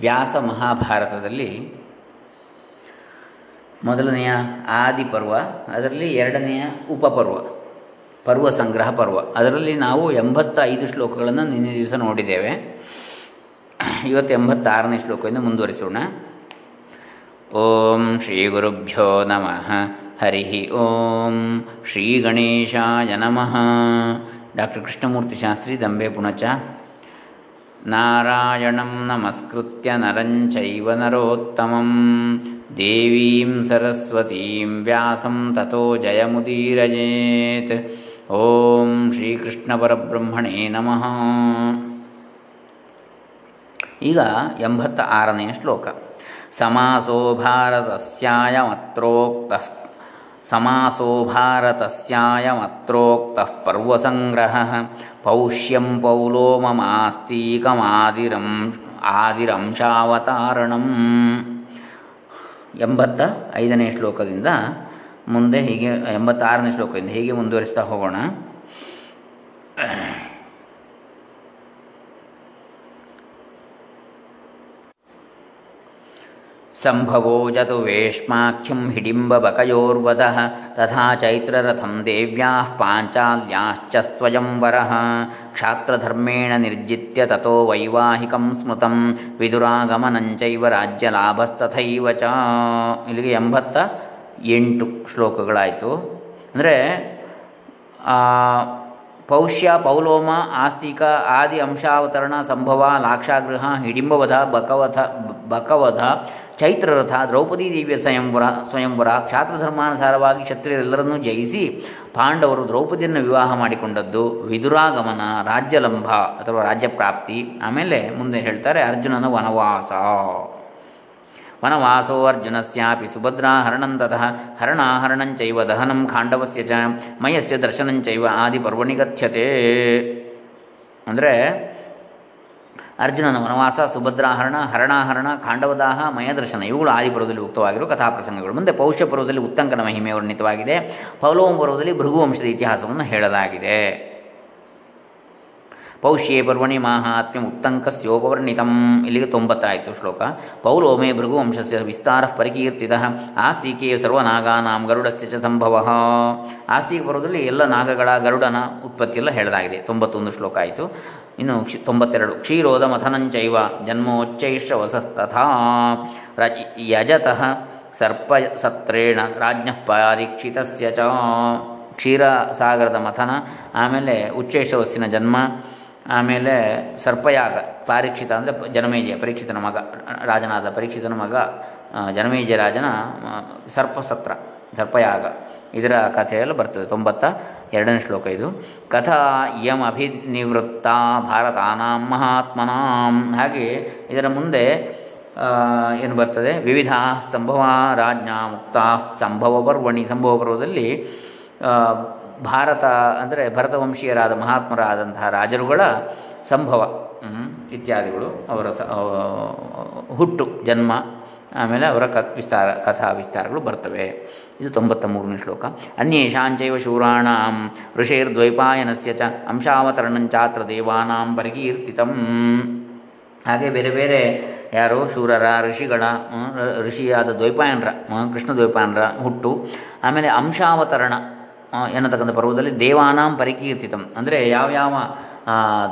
ವ್ಯಾಸ ಮಹಾಭಾರತದಲ್ಲಿ ಮೊದಲನೆಯ ಆದಿ ಪರ್ವ ಅದರಲ್ಲಿ ಎರಡನೆಯ ಉಪಪರ್ವ, ಪರ್ವ ಸಂಗ್ರಹ ಪರ್ವ. ಅದರಲ್ಲಿ ನಾವು ಎಂಬತ್ತ ಐದು ಶ್ಲೋಕಗಳನ್ನು ನಿನ್ನೆ ದಿವಸ ನೋಡಿದ್ದೇವೆ. ಇವತ್ತು ಎಂಬತ್ತಾರನೇ ಶ್ಲೋಕದಿಂದ ಮುಂದುವರಿಸೋಣ. ಓಂ ಶ್ರೀ ಗುರುಭ್ಯೋ ನಮಃ. ಹರಿ ಓಂ ಶ್ರೀ ಗಣೇಶಾಯ ನಮಃ. ಡಾಕ್ಟರ್ ಕೃಷ್ಣಮೂರ್ತಿ ಶಾಸ್ತ್ರಿ ದಂಬೆ ಪುಣಚ. ನಾರಾಯಣಂ ನಮಸ್ಕೃತ್ಯ ನರಂಚೈವ ನರೋತ್ತಮಂ ದೇವೀಂ ಸರಸ್ವತೀಂ ವ್ಯಾಸಂ ತಥೋ ಜಯಮುದೀರಜೇತ್ ಓಂ ಶ್ರೀಕೃಷ್ಣ ಪರಬ್ರಹ್ಮಣೇ ನಮಃ ಈಗ ಎಂಬತ್ತ ಆರನೆಯ ಶ್ಲೋಕ. ಸಮಾಸೋ ಭಾರತಸ್ಯಾಯಮತ್ರೋಕ್ತ ಸಮಾಸೋ ಭಾರತಸ್ಯಾಯಮತ್ರೋಕ್ತಃ ಪರ್ವಸಂಗ್ರಹ ಪೌಷ್ಯಂ ಪೌಲೋಮಮಾಸ್ತೀಕಮಾದಿರಂ ಆದಿರಂಶಾವತಾರಣಂ ಎಂಬತ್ತ ಐದನೇ ಶ್ಲೋಕದಿಂದ ಮುಂದೆ ಹೀಗೆ, ಎಂಬತ್ತಾರನೇ ಶ್ಲೋಕದಿಂದ ಹೀಗೆ ಮುಂದುವರಿಸ್ತಾ ಹೋಗೋಣ. ಸಂಭವೋ ಜತು ವೇಶ್ಮಾಖ್ಯಂ ಹಿಡಿಂಬಕಯೋರ್ವದ ತಥಾ ಚೈತ್ರರಥಂ ದೇವ್ಯಾ ಪಾಂಚಾಲ್ಯಾಶ್ಚ ಸ್ವಯಂವರಃ ಕ್ಷಾತ್ರಧರ್ಮೇಣ ನಿರ್ಜಿತ್ಯ ತಥೋ ವೈವಾಹಿಕಂ ಸ್ಮೃತಂ ವಿದುರಾಗಮನಂಚೈವ ರಾಜ್ಯಲಾಭಸ್ತಥೈವ ಚ ಇಲ್ಲಿಗೆ ಎಂಬತ್ತ ಎಂಟು ಶ್ಲೋಕಗಳಾಯಿತು. ಅಂದರೆ ಪೌಷ್ಯ, ಪೌಲೋಮ, ಆಸ್ತಿಕ, ಆದಿ, ಅಂಶಾವತರಣ, ಸಂಭವ, ಲಾಕ್ಷಾಗೃಹ, ಹಿಡಿಂಬವಧ, ಬಕವಧ ಬಕವಧ ಚೈತ್ರರಥ ದ್ರೌಪದಿ ದೇವಿಯ ಸ್ವಯಂವರ ಸ್ವಯಂವರ ಕ್ಷಾತ್ರಧರ್ಮಾನುಸಾರವಾಗಿ ಕ್ಷತ್ರಿಯರೆಲ್ಲರನ್ನೂ ಜಯಿಸಿ ಪಾಂಡವರು ದ್ರೌಪದಿಯನ್ನು ವಿವಾಹ ಮಾಡಿಕೊಂಡದ್ದು ವಿದುರಾಗಮನ ರಾಜ್ಯಲಂಭ ಅಥವಾ ರಾಜ್ಯಪ್ರಾಪ್ತಿ. ಆಮೇಲೆ ಮುಂದೆ ಹೇಳ್ತಾರೆ ಅರ್ಜುನನ ವನವಾಸ. ವನವಾಸೋ ಅರ್ಜುನಸ್ಯಾಪಿ ಸುಭದ್ರಾ ತತಃ ಹರಣಾಹರಣಂಚೈವ ದಹನಂ ಖಾಂಡವಸ್ಯ ಚ ಮಯಸ್ಯ ದರ್ಶನಂಚೈವ ಆದಿ ಗತ್ಯತೆ ಅಂದರೆ ಅರ್ಜುನನ ವನವಾಸ, ಸುಭದ್ರಾಹರಣ, ಹರಣಾಹರಣ, ಖಾಂಡವದಾಹ, ಮಯದರ್ಶನ ಇವುಗಳು ಆದಿಪರ್ವದಲ್ಲಿ ಉಕ್ತವಾಗಿರುವ ಕಥಾಪ್ರಸಂಗಗಳು. ಮುಂದೆ ಪೌಷ್ಯ ಪರ್ವದಲ್ಲಿ ಉತ್ತಂಕನ ಮಹಿಮೆ ವರ್ಣಿತವಾಗಿದೆ. ಪೌಲೋಮ ಪರ್ವದಲ್ಲಿ ಭೃಗುವಂಶದ ಇತಿಹಾಸವನ್ನು ಹೇಳಲಾಗಿದೆ. ಪೌಷ್ಯೇ ಪರ್ವಣಿ ಮಾಹಾತ್ಮ್ಯ ಉತ್ತಂಕಸ್ಯೋಪವರ್ಣಿತಂ. ಇಲ್ಲಿಗೆ ತೊಂಬತ್ತಾಯಿತು ಶ್ಲೋಕ. ಪೌಲೋಮೆ ಭೃಗುವಂಶಸ್ಯ ವಿಸ್ತಾರ ಪರಿಕೀರ್ತಿತ. ಆಸ್ತಿಕೇ ಸರ್ವನಾಗಾನಾಂ ಗರುಡಸ್ಯ ಚ ಸಂಭವ. ಆಸ್ತಿಕ ಪರ್ವದಲ್ಲಿ ಎಲ್ಲ ನಾಗಗಳ ಗರುಡನ ಉತ್ಪತ್ತಿಯೆಲ್ಲ ಹೇಳಲಾಗಿದೆ. ತೊಂಬತ್ತೊಂದು ಶ್ಲೋಕ ಆಯಿತು. ಇನ್ನು ಕ್ಷಿ ತೊಂಬತ್ತೆರಡು. ಕ್ಷೀರೋದ ಮಥನಂಚೈವ ಜನ್ಮೋಚ್ಚೈಶ್ರವಸಸ್ತಥಾ ರ ಯಜತಃ ಸರ್ಪ ಸತ್ರೇಣ ರಾಜ್ಞಃ ಪಾರೀಕ್ಷಿತಸ್ಯ ಚ. ಕ್ಷೀರಸಾಗರದ ಮಥನ, ಆಮೇಲೆ ಉಚ್ಚೈಶ್ರವಸ್ಸಿನ ಜನ್ಮ, ಆಮೇಲೆ ಸರ್ಪಯಾಗ ಪಾರೀಕ್ಷಿತ ಅಂದರೆ ಜನಮೇಜಯ, ಪರೀಕ್ಷಿತನ ಮಗ, ರಾಜನಾದ ಪರೀಕ್ಷಿತನ ಮಗ ಜನಮೇಜಯ ರಾಜನ ಸರ್ಪಸತ್ರ, ಸರ್ಪಯಾಗ. ಇದರ ಕಥೆಯೆಲ್ಲ ಬರ್ತದೆ. ತೊಂಬತ್ತ ಎರಡನೇ ಶ್ಲೋಕ ಇದು. ಕಥಾ ಇಯಂ ಅಭಿನಿವೃತ್ತ ಭಾರತಾನಾಂ ಮಹಾತ್ಮನಾಂ. ಹಾಗೆ ಇದರ ಮುಂದೆ ಏನು ಬರ್ತದೆ? ವಿವಿಧ ಸಂಭವ ರಾಜ್ಞ ಮುಕ್ತ ಸಂಭವ ಪರ್ವಣಿ ಸಂಭವ ಪರ್ವದಲ್ಲಿ ಭಾರತ ಅಂದರೆ ಭರತವಂಶೀಯರಾದ ಮಹಾತ್ಮರಾದಂತಹ ರಾಜರುಗಳ ಸಂಭವ ಇತ್ಯಾದಿಗಳು ಅವರ ಸ ಹುಟ್ಟು, ಜನ್ಮ, ಆಮೇಲೆ ಅವರ ಕ, ವಿಸ್ತಾರ, ಕಥಾ ವಿಸ್ತಾರಗಳು ಬರ್ತವೆ. ಇದು ತೊಂಬತ್ತ ಮೂರನೇ ಶ್ಲೋಕ. ಅನ್ಯೇಷಾಂಚೈವ ಶೂರಾಣಾಂ ಋಷೇರ್ದ್ವೈಪಾಯನಸ್ಯ ಚ ಅಂಶಾವತರಣಂಚಾತ್ರ ದೇವಾನಾಂ ಪರಿಕೀರ್ತಿತಂ. ಹಾಗೆ ಬೇರೆ ಬೇರೆ ಯಾರು ಶೂರರ ಋಷಿಗಳ ಋಷಿಯಾದ ದ್ವೈಪಾಯನರ ಕೃಷ್ಣ ದ್ವೈಪಾಯನರ ಹುಟ್ಟು. ಆಮೇಲೆ ಅಂಶಾವತರಣ ಎನ್ನತಕ್ಕಂಥ ಪರ್ವದಲ್ಲಿ ದೇವಾನಾಂ ಪರಿಕೀರ್ತಿತಂ. ಅಂದರೆ ಯಾವ್ಯಾವ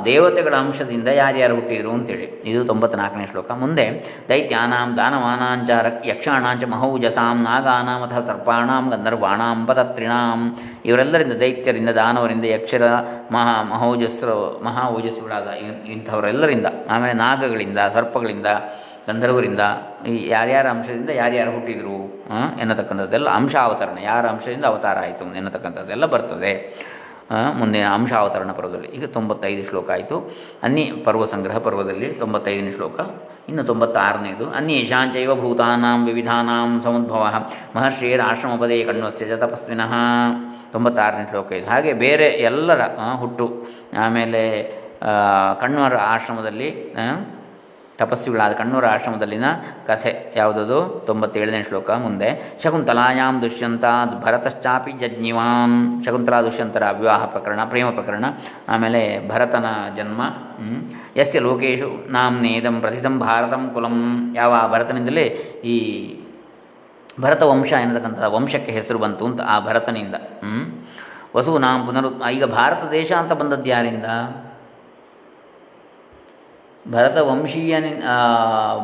ದೇವತೆಗಳ ಅಂಶದಿಂದ ಯಾರ್ಯಾರು ಹುಟ್ಟಿದರು ಅಂತೇಳಿ. ಇದು ತೊಂಬತ್ನಾಲ್ಕನೇ ಶ್ಲೋಕ. ಮುಂದೆ, ದೈತ್ಯಾನಾಂ ದಾನವಾನಾಂಚ ಯಕ್ಷಾಣಾಂಚ ಮಹೌಜಸಾಂ ನಾಗಾನಾಂ ಅಥವಾ ಸರ್ಪಾಣಾಂ ಗಂಧರ್ವಾಣಾಂ ಪತತ್ರಿಣಾಂ ಇವರೆಲ್ಲರಿಂದ ದೈತ್ಯರಿಂದ, ದಾನವರಿಂದ, ಯಕ್ಷರ, ಮಹಾ ಮಹೌಜಸ್ರು ಮಹಾ ಓಜಸ್ಸುಗಳಾದ ಇಂಥವರೆಲ್ಲರಿಂದ, ಆಮೇಲೆ ನಾಗಗಳಿಂದ, ಸರ್ಪಗಳಿಂದ, ಗಂಧರ್ವರಿಂದ, ಈ ಯಾರ್ಯಾರ ಅಂಶದಿಂದ ಯಾರ್ಯಾರು ಹುಟ್ಟಿದರು ಎನ್ನತಕ್ಕಂಥದ್ದೆಲ್ಲ ಅಂಶಾವತರಣ ಯಾರ ಅಂಶದಿಂದ ಅವತಾರ ಆಯಿತು ಎನ್ನತಕ್ಕಂಥದ್ದೆಲ್ಲ ಬರ್ತದೆ. ಮುಂದಿನ ಅಂಶಾವತರಣ ಪರ್ವದಲ್ಲಿ. ಈಗ ತೊಂಬತ್ತೈದು ಶ್ಲೋಕ ಆಯಿತು. ಅನ್ಯ ಪರ್ವ ಸಂಗ್ರಹ ಪರ್ವದಲ್ಲಿ ತೊಂಬತ್ತೈದನೇ ಶ್ಲೋಕ, ಇನ್ನು ತೊಂಬತ್ತಾರನೇದು. ಅನ್ಯೇಷಾಂಚೈವ ಭೂತಾನಾಂ ವಿವಿಧಾನಾಂ ಸಮುದ್ಭವ. ಮಹರ್ಷಿಯರ ಆಶ್ರಮಪದೇ ಕಣ್ವಸ್ಯ ಚ ತಪಸ್ವಿನಃ. ತೊಂಬತ್ತಾರನೇ ಶ್ಲೋಕ ಇದು. ಹಾಗೆ ಬೇರೆ ಎಲ್ಲರ ಹುಟ್ಟು, ಆಮೇಲೆ ಕಣ್ವರ ಆಶ್ರಮದಲ್ಲಿ ತಪಸ್ವಿಗಳಾದ ಕಣ್ಣೂರ ಆಶ್ರಮದಲ್ಲಿನ ಕಥೆ ಯಾವುದದು? ತೊಂಬತ್ತೇಳನೇ ಶ್ಲೋಕ ಮುಂದೆ. ಶಕುಂತಲಾಯಾಮ್ ದುಷ್ಯಂತ ಭರತಶ್ಚಾಪಿ ಜಜ್ಞಿವಾನ್. ಶಕುಂತಲಾ ದುಷ್ಯಂತರ ವಿವಾಹ ಪ್ರಕರಣ, ಪ್ರೇಮ ಪ್ರಕರಣ, ಆಮೇಲೆ ಭರತನ ಜನ್ಮ. ಯಸ್ಯ ಲೋಕೇಶು ನಾಮ್ನೇದಂ ಪ್ರಥಿತಂ ಭಾರತಂ ಕುಲಂ. ಯಾವ ಭರತನಿಂದಲೇ ಈ ಭರತ ವಂಶ ಎನ್ನತಕ್ಕಂಥ ವಂಶಕ್ಕೆ ಹೆಸರು ಬಂತು ಅಂತ ಆ ಭರತನಿಂದ ವಸು ನಾಂ ಪುನರು, ಈಗ ಭಾರತ ದೇಶ ಅಂತ ಬಂದದ್ದು ಯಾರಿಂದ? ಭರತ ವಂಶೀಯನಿ ಆ,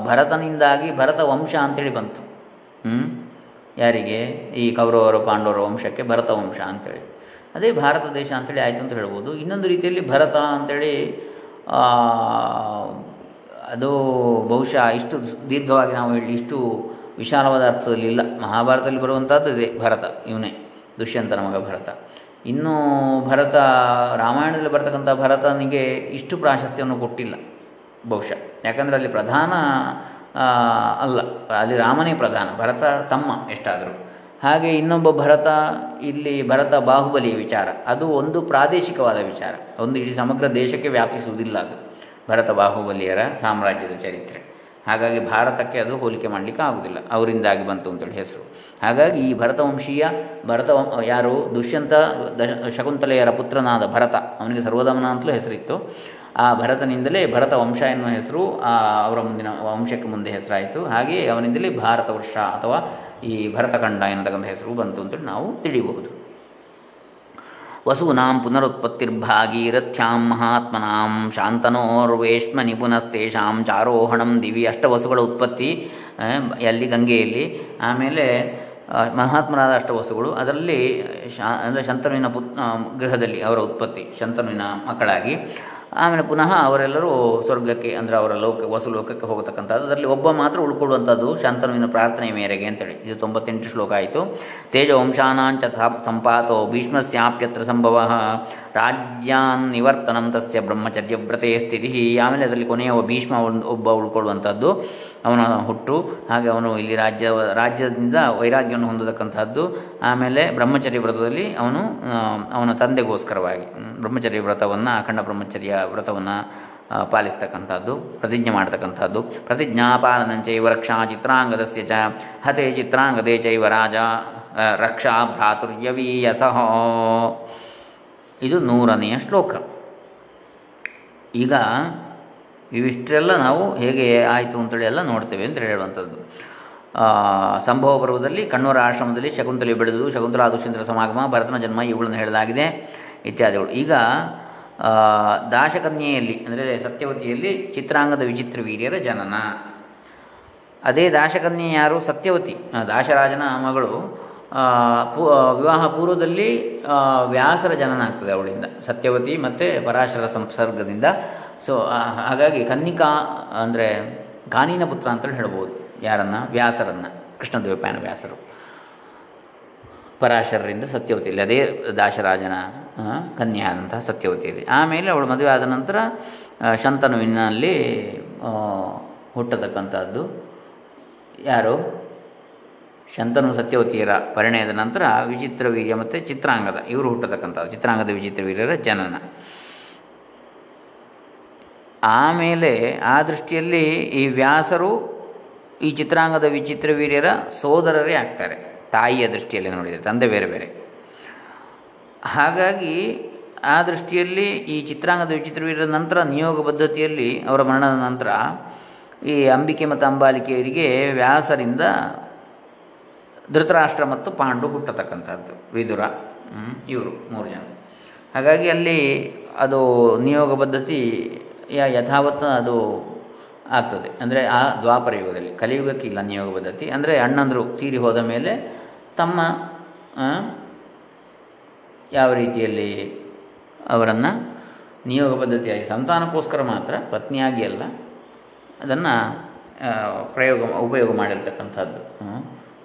ಭರತನಿಂದಾಗಿ ಭರತ ವಂಶ ಅಂತೇಳಿ ಬಂತು. ಹ್ಞೂ ಯಾರಿಗೆ? ಈ ಕೌರವರ ಪಾಂಡವರ ವಂಶಕ್ಕೆ ಭರತ ವಂಶ ಅಂತೇಳಿ. ಅದೇ ಭಾರತ ದೇಶ ಅಂತೇಳಿ ಆಯಿತು ಅಂತ ಹೇಳ್ಬೋದು. ಇನ್ನೊಂದು ರೀತಿಯಲ್ಲಿ ಭರತ ಅಂತೇಳಿ ಆ, ಅದು ಬಹುಶಃ ಇಷ್ಟು ದೀರ್ಘವಾಗಿ ನಾವು ಹೇಳಿ ಇಷ್ಟು ವಿಶಾಲವಾದ ಅರ್ಥದಲ್ಲಿ ಇಲ್ಲ. ಮಹಾಭಾರತದಲ್ಲಿ ಬರುವಂಥದ್ದು ಇದೆ ಭರತ ಇವನೇ ದುಷ್ಯಂತನ ಮಗ ಭರತ. ಇನ್ನು ಭರತ ರಾಮಾಯಣದಲ್ಲಿ ಬರ್ತಕ್ಕಂಥ ಭರತನಿಗೆ ಇಷ್ಟು ಪ್ರಾಶಸ್ತ್ಯವನ್ನು ಕೊಟ್ಟಿಲ್ಲ. ಬಹುಶಃ. ಯಾಕಂದರೆ ಅಲ್ಲಿ ಪ್ರಧಾನ ಅಲ್ಲ, ಅಲ್ಲಿ ರಾಮನೇ ಪ್ರಧಾನ, ಭರತ ತಮ್ಮ ಎಷ್ಟಾದರೂ. ಹಾಗೆ ಇನ್ನೊಬ್ಬ ಭರತ, ಇಲ್ಲಿ ಭರತ ಬಾಹುಬಲಿಯ ವಿಚಾರ. ಅದು ಒಂದು ಪ್ರಾದೇಶಿಕವಾದ ವಿಚಾರ. ಒಂದು ಇಡೀ ಸಮಗ್ರ ದೇಶಕ್ಕೆ ವ್ಯಾಪಿಸುವುದಿಲ್ಲ ಅದು. ಭರತ ಬಾಹುಬಲಿಯರ ಸಾಮ್ರಾಜ್ಯದ ಚರಿತ್ರೆ. ಹಾಗಾಗಿ ಭಾರತಕ್ಕೆ ಅದು ಹೋಲಿಕೆ ಮಾಡಲಿಕ್ಕೆ ಆಗುವುದಿಲ್ಲ ಅವರಿಂದಾಗಿ ಬಂತು ಅಂತೇಳಿ ಹೆಸರು. ಹಾಗಾಗಿ ಈ ಭರತವಂಶೀಯ ಭರತ ಯಾರು, ದುಷ್ಯಂತ ಶಕುಂತಲೆಯರ ಪುತ್ರನಾದ ಭರತ, ಅವನಿಗೆ ಸರ್ವದಮನ ಅಂತಲೂ ಹೆಸರಿತ್ತು. ಆ ಭರತನಿಂದಲೇ ಭರತ ವಂಶ ಎನ್ನುವ ಹೆಸರು ಅವರ ಮುಂದಿನ ವಂಶಕ್ಕೆ ಮುಂದೆ ಹೆಸರಾಯಿತು. ಹಾಗೆಯೇ ಅವನಿಂದಲೇ ಭಾರತ ವರ್ಷ ಅಥವಾ ಈ ಭರತಖಂಡ ಎನ್ನತಕ್ಕಂಥ ಹೆಸರು ಬಂತು ಅಂತೇಳಿ ನಾವು ತಿಳಿಯಬಹುದು. ವಸೂನಾಂ ಪುನರುತ್ಪತ್ತಿರ್ಭಾಗೀರಥ್ಯಾಂ ಮಹಾತ್ಮನಾಂ ಶಾಂತನೋರ್ವೇಶ್ಮನಿ ಪುನಸ್ತೇಷಾಂ ಚಾರೋಹಣಂ ದಿವಿ ಅಷ್ಟವಸುಗಳ ಉತ್ಪತ್ತಿ ಅಲ್ಲಿ ಗಂಗೆಯಲ್ಲಿ, ಆಮೇಲೆ ಮಹಾತ್ಮರಾದ ಅಷ್ಟವಸುಗಳು, ಅದರಲ್ಲಿ ಶಾ, ಅಂದರೆ ಶಂತನುವಿನ ಪುತ್ ಗೃಹದಲ್ಲಿ ಅವರ ಉತ್ಪತ್ತಿ, ಶಂತನುವಿನ ಮಕ್ಕಳಾಗಿ. ಆಮೇಲೆ ಪುನಃ ಅವರೆಲ್ಲರೂ ಸ್ವರ್ಗಕ್ಕೆ ಅಂದರೆ ಅವರ ಲೋಕ ವಸುಲೋಕಕ್ಕೆ ಹೋಗತಕ್ಕಂಥದ್ದು. ಅದರಲ್ಲಿ ಒಬ್ಬ ಮಾತ್ರ ಉಳ್ಕೊಳ್ಳುವಂಥದ್ದು ಶಾಂತನುವಿನ ಪ್ರಾರ್ಥನೆಯ ಮೇರೆಗೆ ಅಂತೇಳಿ. ಇದು ತೊಂಬತ್ತೆಂಟು ಶ್ಲೋಕ ಆಯಿತು. ತೇಜವಂಶಾನಾಂಚ ಸಂಪಾತೋ ಭೀಷ್ಮಸ್ಯಾಪ್ಯತ್ರ ಸಂಭವ ರಾಜ್ಯಾನ್ ನಿವರ್ತನಂ ತಸ್ಯ ಬ್ರಹ್ಮಚರ್ಯವ್ರತೆ ಸ್ಥಿತಿ. ಆಮೇಲೆ ಅದರಲ್ಲಿ ಕೊನೆಯ ಭೀಷ್ಮ ಒಬ್ಬ ಉಳ್ಕೊಳ್ಳುವಂಥದ್ದು. ಅವನ ಹುಟ್ಟು ಹಾಗೆ ಅವನು ಇಲ್ಲಿ ರಾಜ್ಯ ರಾಜ್ಯದಿಂದ ವೈರಾಗ್ಯವನ್ನು ಹೊಂದತಕ್ಕಂಥದ್ದು ಆಮೇಲೆ ಬ್ರಹ್ಮಚರ್ಯ ವ್ರತದಲ್ಲಿ ಅವನು ಅವನ ತಂದೆಗೋಸ್ಕರವಾಗಿ ಹ್ಮ್, ಬ್ರಹ್ಮಚರ್ಯ ವ್ರತವನ್ನು ಅಖಂಡ ಬ್ರಹ್ಮಚರ್ಯ ವ್ರತವನ್ನು ಪಾಲಿಸ್ತಕ್ಕಂಥದ್ದು ಪ್ರತಿಜ್ಞೆ ಮಾಡ್ತಕ್ಕಂಥದ್ದು ಪ್ರತಿಜ್ಞಾಪಾಲನಂಚೈವ ರಕ್ಷಾ ಚಿತ್ರಾಂಗದಸ್ಯ ಚ ಹತೆ ಚಿತ್ರಾಂಗದೇ ಚೈವ ರಾಜ ರಕ್ಷಾ ಭ್ರಾತುರ್ಯವೀಯಸಃ. ಇದು ನೂರನೆಯ ಶ್ಲೋಕ. ಈಗ ಇವಿಷ್ಟೆಲ್ಲ ನಾವು ಹೇಗೆ ಆಯಿತು ಅಂತೇಳಿ ಎಲ್ಲ ನೋಡ್ತೇವೆ ಅಂತ ಹೇಳುವಂಥದ್ದು. ಸಂಭವ ಪರ್ವದಲ್ಲಿ, ಕಣ್ಣೂರ ಆಶ್ರಮದಲ್ಲಿ ಶಕುಂತಲೆ ಬೆಳೆದು, ಶಕುಂತಲಾ ದುಷ್ಯಂತರ ಸಮಾಗಮ, ಭರತನ ಜನ್ಮ ಇವುಗಳನ್ನು ಹೇಳಲಾಗಿದೆ, ಇತ್ಯಾದಿಗಳು. ಈಗ ದಾಶಕನ್ಯೆಯಲ್ಲಿ, ಅಂದರೆ ಸತ್ಯವತಿಯಲ್ಲಿ ಚಿತ್ರಾಂಗದ ವಿಚಿತ್ರ ವೀರ್ಯರ ಜನನ. ಅದೇ ದಾಶಕನ್ಯೆ ಯಾರು? ಸತ್ಯವತಿ. ದಾಶರಾಜನ ಮಗಳು ಪೂ ವಿವಾಹ ಪೂರ್ವದಲ್ಲಿ ವ್ಯಾಸರ ಜನನ ಆಗ್ತದೆ ಅವಳಿಂದ, ಸತ್ಯವತಿ ಮತ್ತು ಪರಾಶರ ಸಂಸರ್ಗದಿಂದ. ಸೊ ಹಾಗಾಗಿ ಕನ್ನಿಕಾ ಅಂದರೆ ಕಾನೀನ ಪುತ್ರ ಅಂತಲೂ ಹೇಳ್ಬೋದು ಯಾರನ್ನು? ವ್ಯಾಸರನ್ನು ಕೃಷ್ಣದ್ವೈಪಾಯನ ವ್ಯಾಸರು. ಪರಾಶರರಿಂದ ಸತ್ಯವತಿಯಲ್ಲಿ ಅದೇ ದಾಶರಾಜನ ಕನ್ಯಾ ಆದಂತಹ ಸತ್ಯವತಿಯಲ್ಲಿ ಆಮೇಲೆ ಅವಳು ಮದುವೆ ಆದ ನಂತರ ಶಂತನುವಿನಲ್ಲಿ ಹುಟ್ಟತಕ್ಕಂಥದ್ದು ಯಾರು? ಶಂತನು ಸತ್ಯವತಿಯರ ಪರಿಣಯದ ನಂತರ ವಿಚಿತ್ರ ವೀರ್ಯ ಮತ್ತು ಚಿತ್ರಾಂಗದ, ಇವರು ಹುಟ್ಟತಕ್ಕಂಥದ್ದು, ಚಿತ್ರಾಂಗದ ವಿಚಿತ್ರ ವೀರ್ಯರ ಜನನ. ಆಮೇಲೆ ಆ ದೃಷ್ಟಿಯಲ್ಲಿ ಈ ವ್ಯಾಸರು ಈ ಚಿತ್ರಾಂಗದ ವಿಚಿತ್ರ ವೀರ್ಯರ ಸೋದರರೇ ಆಗ್ತಾರೆ, ತಾಯಿಯ ದೃಷ್ಟಿಯಲ್ಲಿ ನೋಡಿದರೆ, ತಂದೆ ಬೇರೆ ಬೇರೆ. ಹಾಗಾಗಿ ಆ ದೃಷ್ಟಿಯಲ್ಲಿ ಈ ಚಿತ್ರಾಂಗದ ವಿಚಿತ್ರ ವೀರ್ಯರ ನಂತರ ನಿಯೋಗ ಪದ್ಧತಿಯಲ್ಲಿ ಅವರ ಮರಣದ ನಂತರ ಈ ಅಂಬಿಕೆ ಮತ್ತು ಅಂಬಾಲಿಕೆಯರಿಗೆ ವ್ಯಾಸರಿಂದ ಧೃತರಾಷ್ಟ್ರ ಮತ್ತು ಪಾಂಡು ಹುಟ್ಟತಕ್ಕಂಥದ್ದು, ವಿದುರ ಇವರು ಮೂರು ಜನ. ಹಾಗಾಗಿ ಅಲ್ಲಿ ಅದು ನಿಯೋಗ ಪದ್ಧತಿ ಯಥಾವತ್ತು ಯಥಾವತ್ ಅದು ಆಗ್ತದೆ. ಅಂದರೆ ಆ ದ್ವಾಪರ ಯುಗದಲ್ಲಿ, ಕಲಿಯುಗಕ್ಕೆ ಇಲ್ಲ ನಿಯೋಗ ಪದ್ಧತಿ. ಅಂದರೆ ಅಣ್ಣಂದರು ತೀರಿ ಹೋದ ಮೇಲೆ ತಮ್ಮ ಯಾವ ರೀತಿಯಲ್ಲಿ ಅವರನ್ನು ನಿಯೋಗ ಪದ್ಧತಿಯಾಗಿ, ಸಂತಾನಕ್ಕೋಸ್ಕರ ಮಾತ್ರ, ಪತ್ನಿಯಾಗಿ ಅಲ್ಲ, ಅದನ್ನು ಪ್ರಯೋಗ, ಉಪಯೋಗ ಮಾಡಿರ್ತಕ್ಕಂಥದ್ದು.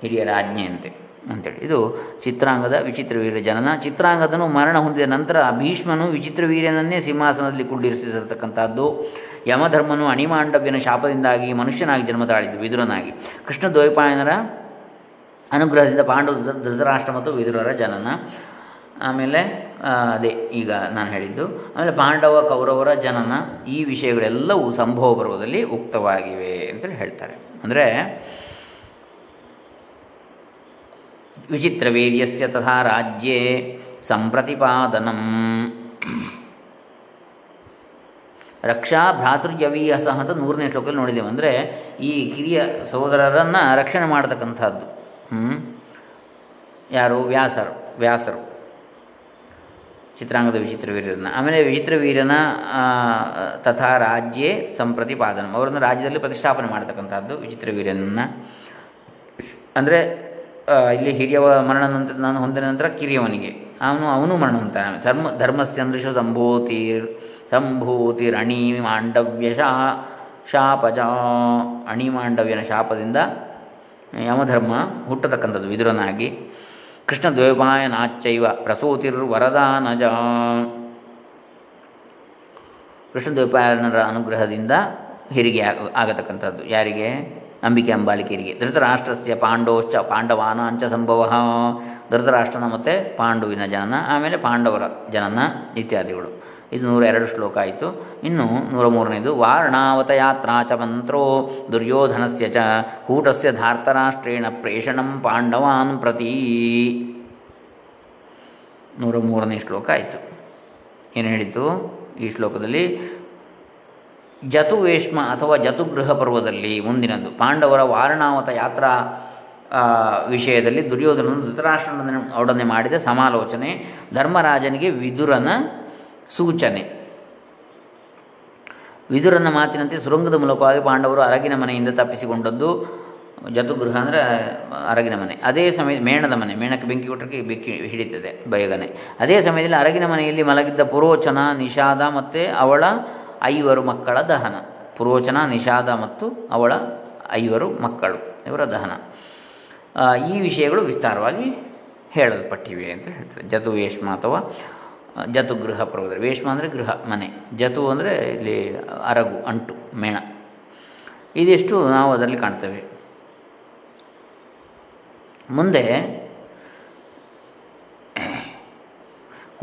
ಹಿರಿಯರ ಆಜ್ಞೆಯಂತೆ ಅಂತೇಳಿ. ಇದು ಚಿತ್ರಾಂಗದ ವಿಚಿತ್ರ ವೀರ್ಯ ಜನನ. ಚಿತ್ರಾಂಗದನು ಮರಣ ಹೊಂದಿದ ನಂತರ ಭೀಷ್ಮನು ವಿಚಿತ್ರ ವೀರ್ಯನನ್ನೇ ಸಿಂಹಾಸನದಲ್ಲಿ ಕುಳ್ಳಿರಿಸಿರತಕ್ಕಂಥದ್ದು. ಯಮಧರ್ಮನು ಅಣಿಮಾಂಡವ್ಯನ ಶಾಪದಿಂದಾಗಿ ಮನುಷ್ಯನಾಗಿ ಜನ್ಮ ತಾಳಿದ್ದು ವಿದುರನಾಗಿ. ಕೃಷ್ಣ ದ್ವೈಪಾಯನರ ಅನುಗ್ರಹದಿಂದ ಪಾಂಡವ ಧೃತರಾಷ್ಟ್ರ ಮತ್ತು ವಿದುರರ ಜನನ. ಆಮೇಲೆ ಅದೇ ಈಗ ನಾನು ಹೇಳಿದ್ದು. ಆಮೇಲೆ ಪಾಂಡವ, ಕೌರವರ ಜನನ. ಈ ವಿಷಯಗಳೆಲ್ಲವೂ ಸಂಭವ ಪರ್ವದಲ್ಲಿ ಉಕ್ತವಾಗಿವೆ ಅಂತೇಳಿ ಹೇಳ್ತಾರೆ. ಅಂದರೆ ವಿಚಿತ್ರವೀರ್ಯಸ್ಯ ತಥಾ ರಾಜ್ಯೇ ಸಂಪ್ರತಿಪಾದನಂ. ರಕ್ಷಾ ಸಹ ಅಂತ ನೂರನೇ ಶ್ಲೋಕದಲ್ಲಿ ನೋಡಿದ್ದೇವೆ ಅಂದರೆ ಈ ಕಿರಿಯ ಸಹೋದರರನ್ನು ರಕ್ಷಣೆ ಮಾಡತಕ್ಕಂಥದ್ದು ಹ್ಞೂ ಯಾರು? ವ್ಯಾಸರು ವ್ಯಾಸರು. ಚಿತ್ರಾಂಗದ ವಿಚಿತ್ರವೀರ್ಯರನ್ನ ಆಮೇಲೆ ವಿಚಿತ್ರವೀರ್ಯನ ತಥಾ ರಾಜ್ಯೇ ಸಂಪ್ರತಿಪಾದನ. ಅವರನ್ನು ರಾಜ್ಯದಲ್ಲಿ ಪ್ರತಿಷ್ಠಾಪನೆ ಮಾಡತಕ್ಕಂಥದ್ದು ವಿಚಿತ್ರವೀರ್ಯನನ್ನು ಅಂದರೆ ಇಲ್ಲಿ ಹಿರಿಯವ ಮರಣ ನಂತರ ನಾನು ಹೊಂದಿದ ನಂತರ ಕಿರಿಯವನಿಗೆ. ಅವನು ಅವನು ಮರಣ ಧರ್ಮ ಧರ್ಮಸ್ಯಂದೃಶ ಸಂಭೂತಿರ್ ಸಂಭೂತಿರ್ ಅಣಿ ಮಾಂಡವ್ಯ ಶಾ, ಶಾಪಜ. ಅಣಿ ಮಾಂಡವ್ಯನ ಶಾಪದಿಂದ ಯಮಧರ್ಮ ಹುಟ್ಟತಕ್ಕಂಥದ್ದು ವಿದುರನಾಗಿ. ಕೃಷ್ಣ ದ್ವೈಪಾಯನಾಚ್ಚೈವ ಪ್ರಸೂತಿರ್ವರದಾನಜ ಕೃಷ್ಣ ದ್ವೈಪಾಯನರ ಅನುಗ್ರಹದಿಂದ ಹೆರಿಗೆ ಆಗತಕ್ಕಂಥದ್ದು. ಯಾರಿಗೆ? ಅಂಬಿಕೆ ಅಂಬಾಲಿಕೆಯರಿಗೆ. ಧೃತರಾಷ್ಟ್ರಸ್ಯ ಪಾಂಡೋಶ್ಚ ಪಾಂಡವಾನಾಂಚ ಸಂಭವ. ಧೃತರಾಷ್ಟ್ರನ ಮತ್ತು ಪಾಂಡುವಿನ ಜನನ, ಆಮೇಲೆ ಪಾಂಡವರ ಜನನ ಇತ್ಯಾದಿಗಳು. ಇದು ನೂರ ಎರಡು ಶ್ಲೋಕ ಆಯಿತು. ಇನ್ನು ನೂರ ಮೂರನೇದು ಚ ಮಂತ್ರೋ ದುರ್ಯೋಧನಸ್ಯ ಚ ಕೂಟಸ್ಯ ಧಾರ್ತರಾಷ್ಟ್ರೇಣ ಪ್ರೇಷಣಂ ಪಾಂಡವಾನ್ ಪ್ರತಿ. ನೂರ ಮೂರನೇ ಶ್ಲೋಕ ಆಯಿತು. ಏನು ಹೇಳಿತು ಈ ಶ್ಲೋಕದಲ್ಲಿ ಜತುವೇಶ್ಮ ಅಥವಾ ಜತುಗೃಹ ಪರ್ವದಲ್ಲಿ ಮುಂದಿನದು. ಪಾಂಡವರ ವಾರಣಾವತ ಯಾತ್ರಾ ವಿಷಯದಲ್ಲಿ ದುರ್ಯೋಧನನು ಧೃತರಾಷ್ಟ್ರನ ಒಡನೆ ಮಾಡಿದ ಸಮಾಲೋಚನೆ, ಧರ್ಮರಾಜನಿಗೆ ವಿದುರನ ಸೂಚನೆ. ವಿದುರನ ಮಾತಿನಂತೆ ಸುರಂಗದ ಮೂಲಕವಾಗಿ ಪಾಂಡವರು ಅರಗಿನ ಮನೆಯಿಂದ ತಪ್ಪಿಸಿಕೊಂಡದ್ದು. ಜತುಗೃಹ ಅಂದರೆ, ಅರಗಿನ ಮನೆ. ಅದೇ ಸಮಯ, ಮೇಣದ ಮನೆ. ಮೇಣಕ್ಕೆ ಬೆಂಕಿ ಕೊಟ್ಟರೆ ಬೆಂಕಿ ಹಿಡಿತದೆ, ಬಯಗನೆ. ಅದೇ ಸಮಯದಲ್ಲಿ ಅರಗಿನ ಮನೆಯಲ್ಲಿ ಮಲಗಿದ್ದ ಪುರೋಚನ, ನಿಷಾದ ಮತ್ತು ಅವಳ ಐವರು ಮಕ್ಕಳ ದಹನ. ಪುರೋಚನ, ನಿಷಾದ ಮತ್ತು ಅವಳ ಐವರು ಮಕ್ಕಳು. ಇವರ ದಹನ. ಈ ವಿಷಯಗಳು ವಿಸ್ತಾರವಾಗಿ ಹೇಳಲ್ಪಟ್ಟಿವೆ ಅಂತ ಹೇಳ್ತಾರೆ. ಜತು, ವೇಷ್ಮ ಅಥವಾ ಜತು, ಗೃಹ ಪರ್ವತ ವೇಷ್ಮ ಅಂದರೆ ಗೃಹ, ಮನೆ. ಜತು ಅಂದರೆ ಇಲ್ಲಿ ಅರಗು, ಅಂಟು, ಮೇಣ. ಇದಿಷ್ಟು ನಾವು ಅದರಲ್ಲಿ ಕಾಣ್ತೇವೆ. ಮುಂದೆ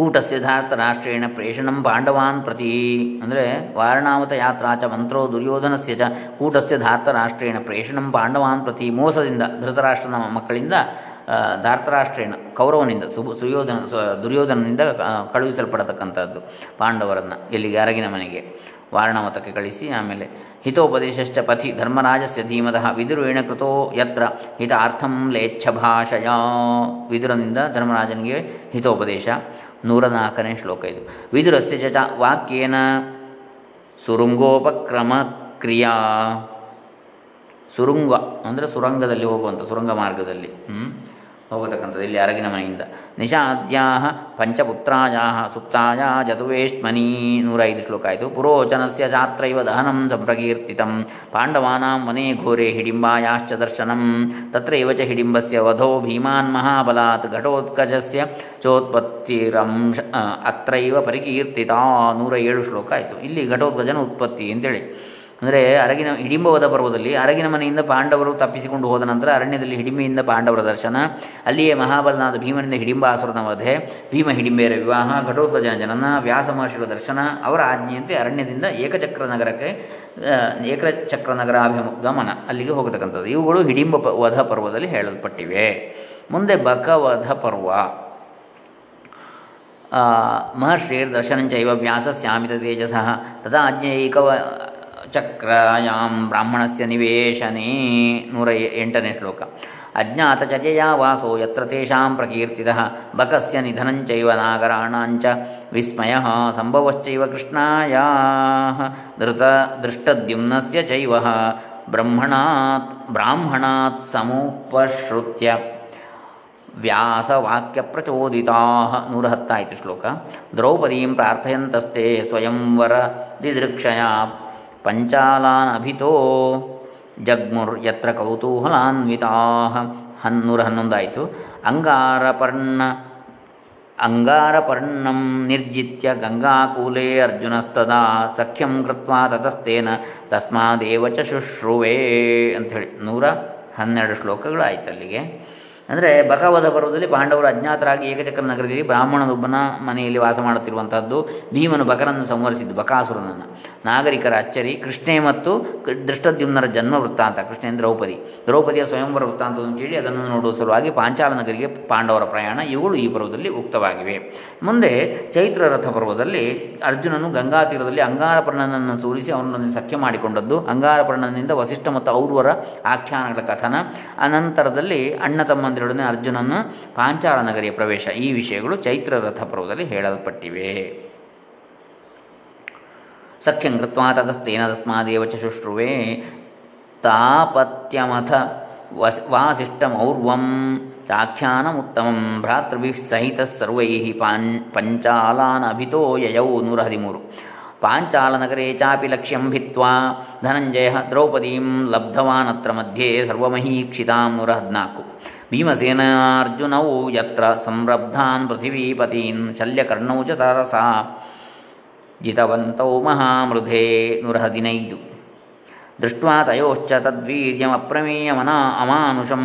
ಕೂಟಸ್ಯ ರಾಷ್ಟ್ರೇಣ ಪ್ರೇಷಣಂ ಪಾಂಡವಾನ್ ಪ್ರತಿ. ಅಂದರೆ ವಾರಣಾವತ ಯಾತ್ರಾ ಚ ಮಂತ್ರೋ ದುರ್ಯೋಧನಸ್ಯ ಚ ಕೂಟಸ್ಯ ರಾಷ್ಟ್ರೇಣ ಪ್ರೇಷಣಂ ಪಾಂಡವಾನ್ ಪ್ರತಿ ಮೋಸದಿಂದ ಧೃತರಾಷ್ಟ್ರನ ಮಕ್ಕಳಿಂದ ಧಾರ್ತರಾಷ್ಟ್ರೇಣ ಕೌರವನಿಂದ ಸು ಸುಯೋಧನ ದುರ್ಯೋಧನನಿಂದ ಕಳುಹಿಸಲ್ಪಡತಕ್ಕಂಥದ್ದು ಪಾಂಡವರನ್ನು ಎಲ್ಲಿಗೆ, ಅರಗಿನ ಮನೆಗೆ ವಾರಣಾವತಕ್ಕೆ ಕಳಿಸಿ. ಆಮೇಲೆ ಹಿತೋಪದೇಶಶ್ಚ ಪಥಿ ಧರ್ಮರಾಜಸ್ಯ ಧೀಮತಃ ವಿದುರೇಣ ಕೃತೋ ಯತ್ರ ಹಿತಾರ್ಥಂ ಲೇಚ್ಛ ಭಾಷಯ. ವಿದುರನಿಂದ ಧರ್ಮರಾಜನಿಗೆ ಹಿತೋಪದೇಶ. ನೂರ ನಾಲ್ಕನೇ ಶ್ಲೋಕ ಇದು. ವಿದುರಸ್ಯ ಚ ವಾಕ್ಯೇನ ಸುರುಂಗೋಪಕ್ರಮ ಕ್ರಿಯಾ. ಸುರುಂಗ ಅಂದರೆ ಸುರಂಗದಲ್ಲಿ ಹೋಗುವಂಥ ಸುರಂಗ ಮಾರ್ಗದಲ್ಲಿ. ಹೋಗತಕ್ಕಂಥದ್ದು ಇಲ್ಲಿ ಅರಗಿನ ಮನೆಯಿಂದ. ನಿಷಾದ್ಯಾ ಪಂಚಪುತ್ರಾಯ ಸುಪ್ತಾಯ ಜತುವೇಷ್ಮನಿ ನೂರೈದು ಶ್ಲೋಕ ಆಯಿತು. ಪುರೋಚನಸ್ಯ ಜಾತ್ರೈವ ದಹನಂ ಸಂಪ್ರಕೀರ್ತಿತಂ. ಪಾಂಡವಾನಾಂ ವನೇ ಘೋರೆ ಹಿಡಿಂಬಾಯಾಶ್ಚ ದರ್ಶನಂ. ತತ್ರೈವ ಚ ಹಿಡಿಂಬಸ್ಯ ವಧೋ ಭೀಮಾನ್ ಮಹಾಬಲಾತ್ ಘಟೋತ್ಕಜಸ್ಯ ಚೋತ್ಪತ್ತಿರಂಶ ಅತ್ರೈವ ಪರಿಕೀರ್ತಿತ ನೂರ ಏಳು ಶ್ಲೋಕ ಆಯಿತು. ಇಲ್ಲಿ ಘಟೋತ್ಕಜನ ಉತ್ಪತ್ತಿ ಅಂತೇಳಿ. ಅಂದರೆ ಅರಗಿನ ಹಿಡಿಂಬವಧ ಪರ್ವದಲ್ಲಿ ಅರಗಿನ ಮನೆಯಿಂದ ಪಾಂಡವರು ತಪ್ಪಿಸಿಕೊಂಡು ಹೋದ ನಂತರ ಅರಣ್ಯದಲ್ಲಿ ಹಿಡಿಂಬೆಯಿಂದ ಪಾಂಡವರ ದರ್ಶನ. ಅಲ್ಲಿಯೇ ಮಹಾಬಲನಾದ ಭೀಮನಿಂದ ಹಿಡಿಂಬಾಸುರನ ವಧೆ ಭೀಮ ಹಿಡಿಂಬೆಯರ ವಿವಾಹ ಘಟೋತ್ಕಜನ ಜನನ ವ್ಯಾಸ ಮಹರ್ಷಿಗಳ ದರ್ಶನ, ಅವರ ಆಜ್ಞೆಯಂತೆ ಅರಣ್ಯದಿಂದ ಏಕಚಕ್ರ ನಗರಕ್ಕೆ ಏಕಚಕ್ರ ನಗರಾಭಿಮುಗಮನ ಅಲ್ಲಿಗೆ ಹೋಗತಕ್ಕಂಥದ್ದು. ಇವುಗಳು ಹಿಡಿಂಬ ಪ, ವಧ ಪರ್ವದಲ್ಲಿ ಹೇಳಲ್ಪಟ್ಟಿವೆ. ಮುಂದೆ ಬಕವಧ ಪರ್ವ. ಮಹರ್ಷಿರ್ ದರ್ಶನಂಚೈವ ವ್ಯಾಸಸ್ಯಾಮಿತ ತೇಜಸ. ತದಾ ಆಜ್ಞೆಯೈಕವ ಚಕ್ರಾಯಾಂ ಬ್ರಾಹ್ಮಣಸ್ಯ ನಿವೇಶನೇ. ನೂರ ಎಂಟನೇ ಶ್ಲೋಕ. ಅಜ್ಞಾತಚರ್ಯಯಾ ವಾಸೋ ಯತ್ರ ತೇಷಾಂ ಪ್ರಕೀರ್ತಿದ ಬಕಸ್ಯ ನಿಧನಂಚೈವ ನಾಗರಾಣಾಂಚ ವಿಸ್ಮಯ ಸಂಭವಶ್ಚೈವ ಕೃಷ್ಣಾಯ ಧೃತ ದೃಷ್ಟದ್ಯುಮ್ನಸ್ಯ ಚೈವ ಬ್ರಹ್ಮಣಾತ್ ಬ್ರಾಹ್ಮಣಾತ್ ಸಮುಪಶ್ರುತ್ಯ. ವ್ಯಾಸವಾಕ್ಯ ಪ್ರಚೋದಿತಾ ನೂರ ಹತ್ತಾಯಿತು ಶ್ಲೋಕ. ದ್ರೌಪದೀಂ ಪ್ರಾರ್ಥಯಂತಸ್ತೆ ಸ್ವಯಂವರ ದಿದೃಕ್ಷಯ ಪಂಚಾಲಾನ್ ಅಭಿತೋ ಜಗ್ಮುರ್ ಯತ್ರ ಕೌತೂಹಲಾನ್ವಿತಾ ಹನ್ನೂರ ಹನ್ನೊಂದಾಯಿತು ಅಂಗಾರಪರ್ಣ ಅಂಗಾರಪರ್ಣಂ ನಿರ್ಜಿತ್ಯ ಗಂಗಾಕೂಲೇ ಅರ್ಜುನಸ್ತದಾ ಸಖ್ಯಂ ಕೃತ್ವಾ ತತಸ್ತೇನ ತಸ್ಮಾದೇವ ಚ ಶುಶ್ರುವೇ ಅಂಥೇಳಿ ನೂರ ಹನ್ನೆರಡು ಶ್ಲೋಕಗಳಾಯಿತು ಅಲ್ಲಿಗೆ ಅಂದರೆ ಭಗವದ ಪರ್ವದಲ್ಲಿ ಪಾಂಡವರು ಅಜ್ಞಾತರಾಗಿ ಏಕಚಕ್ರ ನಗರದಲ್ಲಿ ಬ್ರಾಹ್ಮಣನೊಬ್ಬನ ಮನೆಯಲ್ಲಿ ವಾಸ ಮಾಡುತ್ತಿರುವಂಥದ್ದು ಭೀಮನು ಬಕರನ್ನು ಸಂವರಿಸಿದ್ದು ಬಕಾಸುರನನ್ನು. ನಾಗರಿಕರ ಅಚ್ಚರಿ, ಕೃಷ್ಣೆ ಮತ್ತು ದೃಷ್ಟದ್ಯುಮ್ನರ ಜನ್ಮ ವೃತ್ತಾಂತ, ಕೃಷ್ಣೆ ದ್ರೌಪದಿ. ದ್ರೌಪದಿಯ ಸ್ವಯಂವರ ವೃತ್ತಾಂತವನ್ನು ಕೇಳಿ, ಅದನ್ನು ನೋಡುವ ಸಲುವಾಗಿ ಪಾಂಚಾಲ ನಗರಿಗೆ ಪಾಂಡವರ ಪ್ರಯಾಣ ಇವುಗಳು ಈ ಪರ್ವದಲ್ಲಿ ಉಕ್ತವಾಗಿವೆ. ಮುಂದೆ ಚೈತ್ರ ರಥ ಪರ್ವದಲ್ಲಿ ಅರ್ಜುನನು ಗಂಗಾ ತೀರದಲ್ಲಿ ಅಂಗಾರಪರ್ಣನನ್ನು ಸೂರಿಸಿ ಅವನೊಂದಿಗೆ ಸಖ್ಯ ಮಾಡಿಕೊಂಡದ್ದು. ಅಂಗಾರಪರ್ಣನಿಂದ ವಸಿಷ್ಠ ಮತ್ತು ಔರ್ವರ ಆಖ್ಯಾನಗಳ ಕಥನ. ಅನಂತರದಲ್ಲಿ ಅಣ್ಣ ತಮ್ಮಂದಿರೊಡನೆ ಅರ್ಜುನನ ಪಾಂಚಾಲ ನಗರಿಯ ಪ್ರವೇಶ. ಈ ವಿಷಯಗಳು ಚೈತ್ರ ರಥ ಪರ್ವದಲ್ಲಿ ಹೇಳಲ್ಪಟ್ಟಿವೆ. ಸಖ್ಯಂ ಕೃತ್ವಾ ತತಸ್ತೇನ ತಸ್ಮಾದೇವ ಚ ಶುಶ್ರುವೆ ತಾಪತ್ಯಮಥ ವಸ್ ವಾಸಿಷ್ಠಮೌರ್ವಂ ಚಾಖ್ಯಾನಮುತ್ತಮಂ ಭ್ರಾತೃಭಿಃ ಸಹಿತ ಸರ್ವೈ ಪಾಂ ಪಂಚಾಲಾನಭಿತೋ ಯಯೌ ನೂರ ಹದಿಮೂರು. ಪಾಂಚಾಲನಗರೆ ಚಾಪಿ ಲಕ್ಷ್ಯಂ ಭಿತ್ವಾ ಧನಂಜಯ ದ್ರೌಪದೀಂ ಲಬ್ಧವಾನತ್ರ ಮಧ್ಯೆ ಸರ್ವಮಹೀಕ್ಷಿತಾಂ ನೂರ ಹದಿನಾಲ್ಕು. ಭೀಮಸೇನಾರ್ಜುನೌ ಯತ್ರ ಸಂರಬ್ಧಾನ್ ಪೃಥಿವೀಪತೀನ್ ಶಲ್ಯಕರ್ಣೌ ಚ ತಾರಸ ಜಿತವಂತೌ ಮಹಾಮೃಧೆ ನೂರ ಹದಿನೈದು ದೃಷ್ಟ್ವಾ ತಯೋಶ್ಚ ತದ್ವೀರ್ಯಮ್ರಮೇಯಮನ ಅಮಾನುಷಂ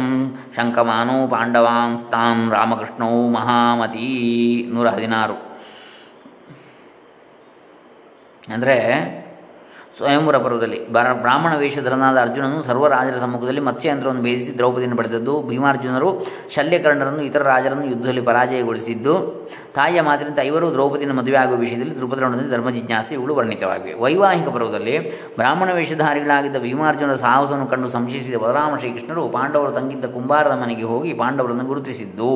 ಶಂಕಮಾನೋ ಪಾಂಡವಾಂಸ್ತಾನ್ ರಾಮಕೃಷ್ಣೌ ಮಹಾಮತೀ ನೂರ ಹದಿನಾರು ಅಂದರೆ ಸ್ವಯಂವರ ಪರ್ವದಲ್ಲಿ. ಬರ, ಬ್ರಾಹ್ಮಣ ವೇಷಧರನಾದ ಅರ್ಜುನನು ಸರ್ವರಾಜರ ಸಮ್ಮುಖದಲ್ಲಿ ಮತ್ಸ್ಯಯಂತ್ರವನ್ನು ಭೇದಿಸಿ ದ್ರೌಪದಿಯನ್ನು ಪಡೆದದ್ದು. ಭೀಮಾರ್ಜುನರು ಶಲ್ಯಕರ್ಣರನ್ನು ಇತರ ರಾಜರನ್ನು ಯುದ್ಧದಲ್ಲಿ ಪರಾಜಯಗೊಳಿಸಿದ್ದು. ತಾಯಿಯ ಮಾತಿನಂತೆ ಐವರು ದ್ರೌಪದಿಯನ್ನು ಮದುವೆಯಾಗುವ ವಿಷಯದಲ್ಲಿ ದ್ರುಪದರೊಡನೆ ಧರ್ಮ ಜಿಜ್ಞಾಸೆ ಇವುಗಳು ವರ್ಣಿತವಾಗಿವೆ. ವೈವಾಹಿಕ ಪರ್ವದಲ್ಲಿ ಬ್ರಾಹ್ಮಣ ವೇಷಧಾರಿಗಳಾಗಿದ್ದ ಭೀಮಾರ್ಜುನರ ಸಾಹಸವನ್ನು ಕಂಡು ಸಂಶಯಿಸಿದ ಬಲರಾಮ ಶ್ರೀಕೃಷ್ಣರು ಪಾಂಡವರು ತಂಗಿದ್ದ ಕುಂಬಾರದ ಮನೆಗೆ ಹೋಗಿ ಪಾಂಡವರನ್ನು ಗುರುತಿಸಿದ್ದು.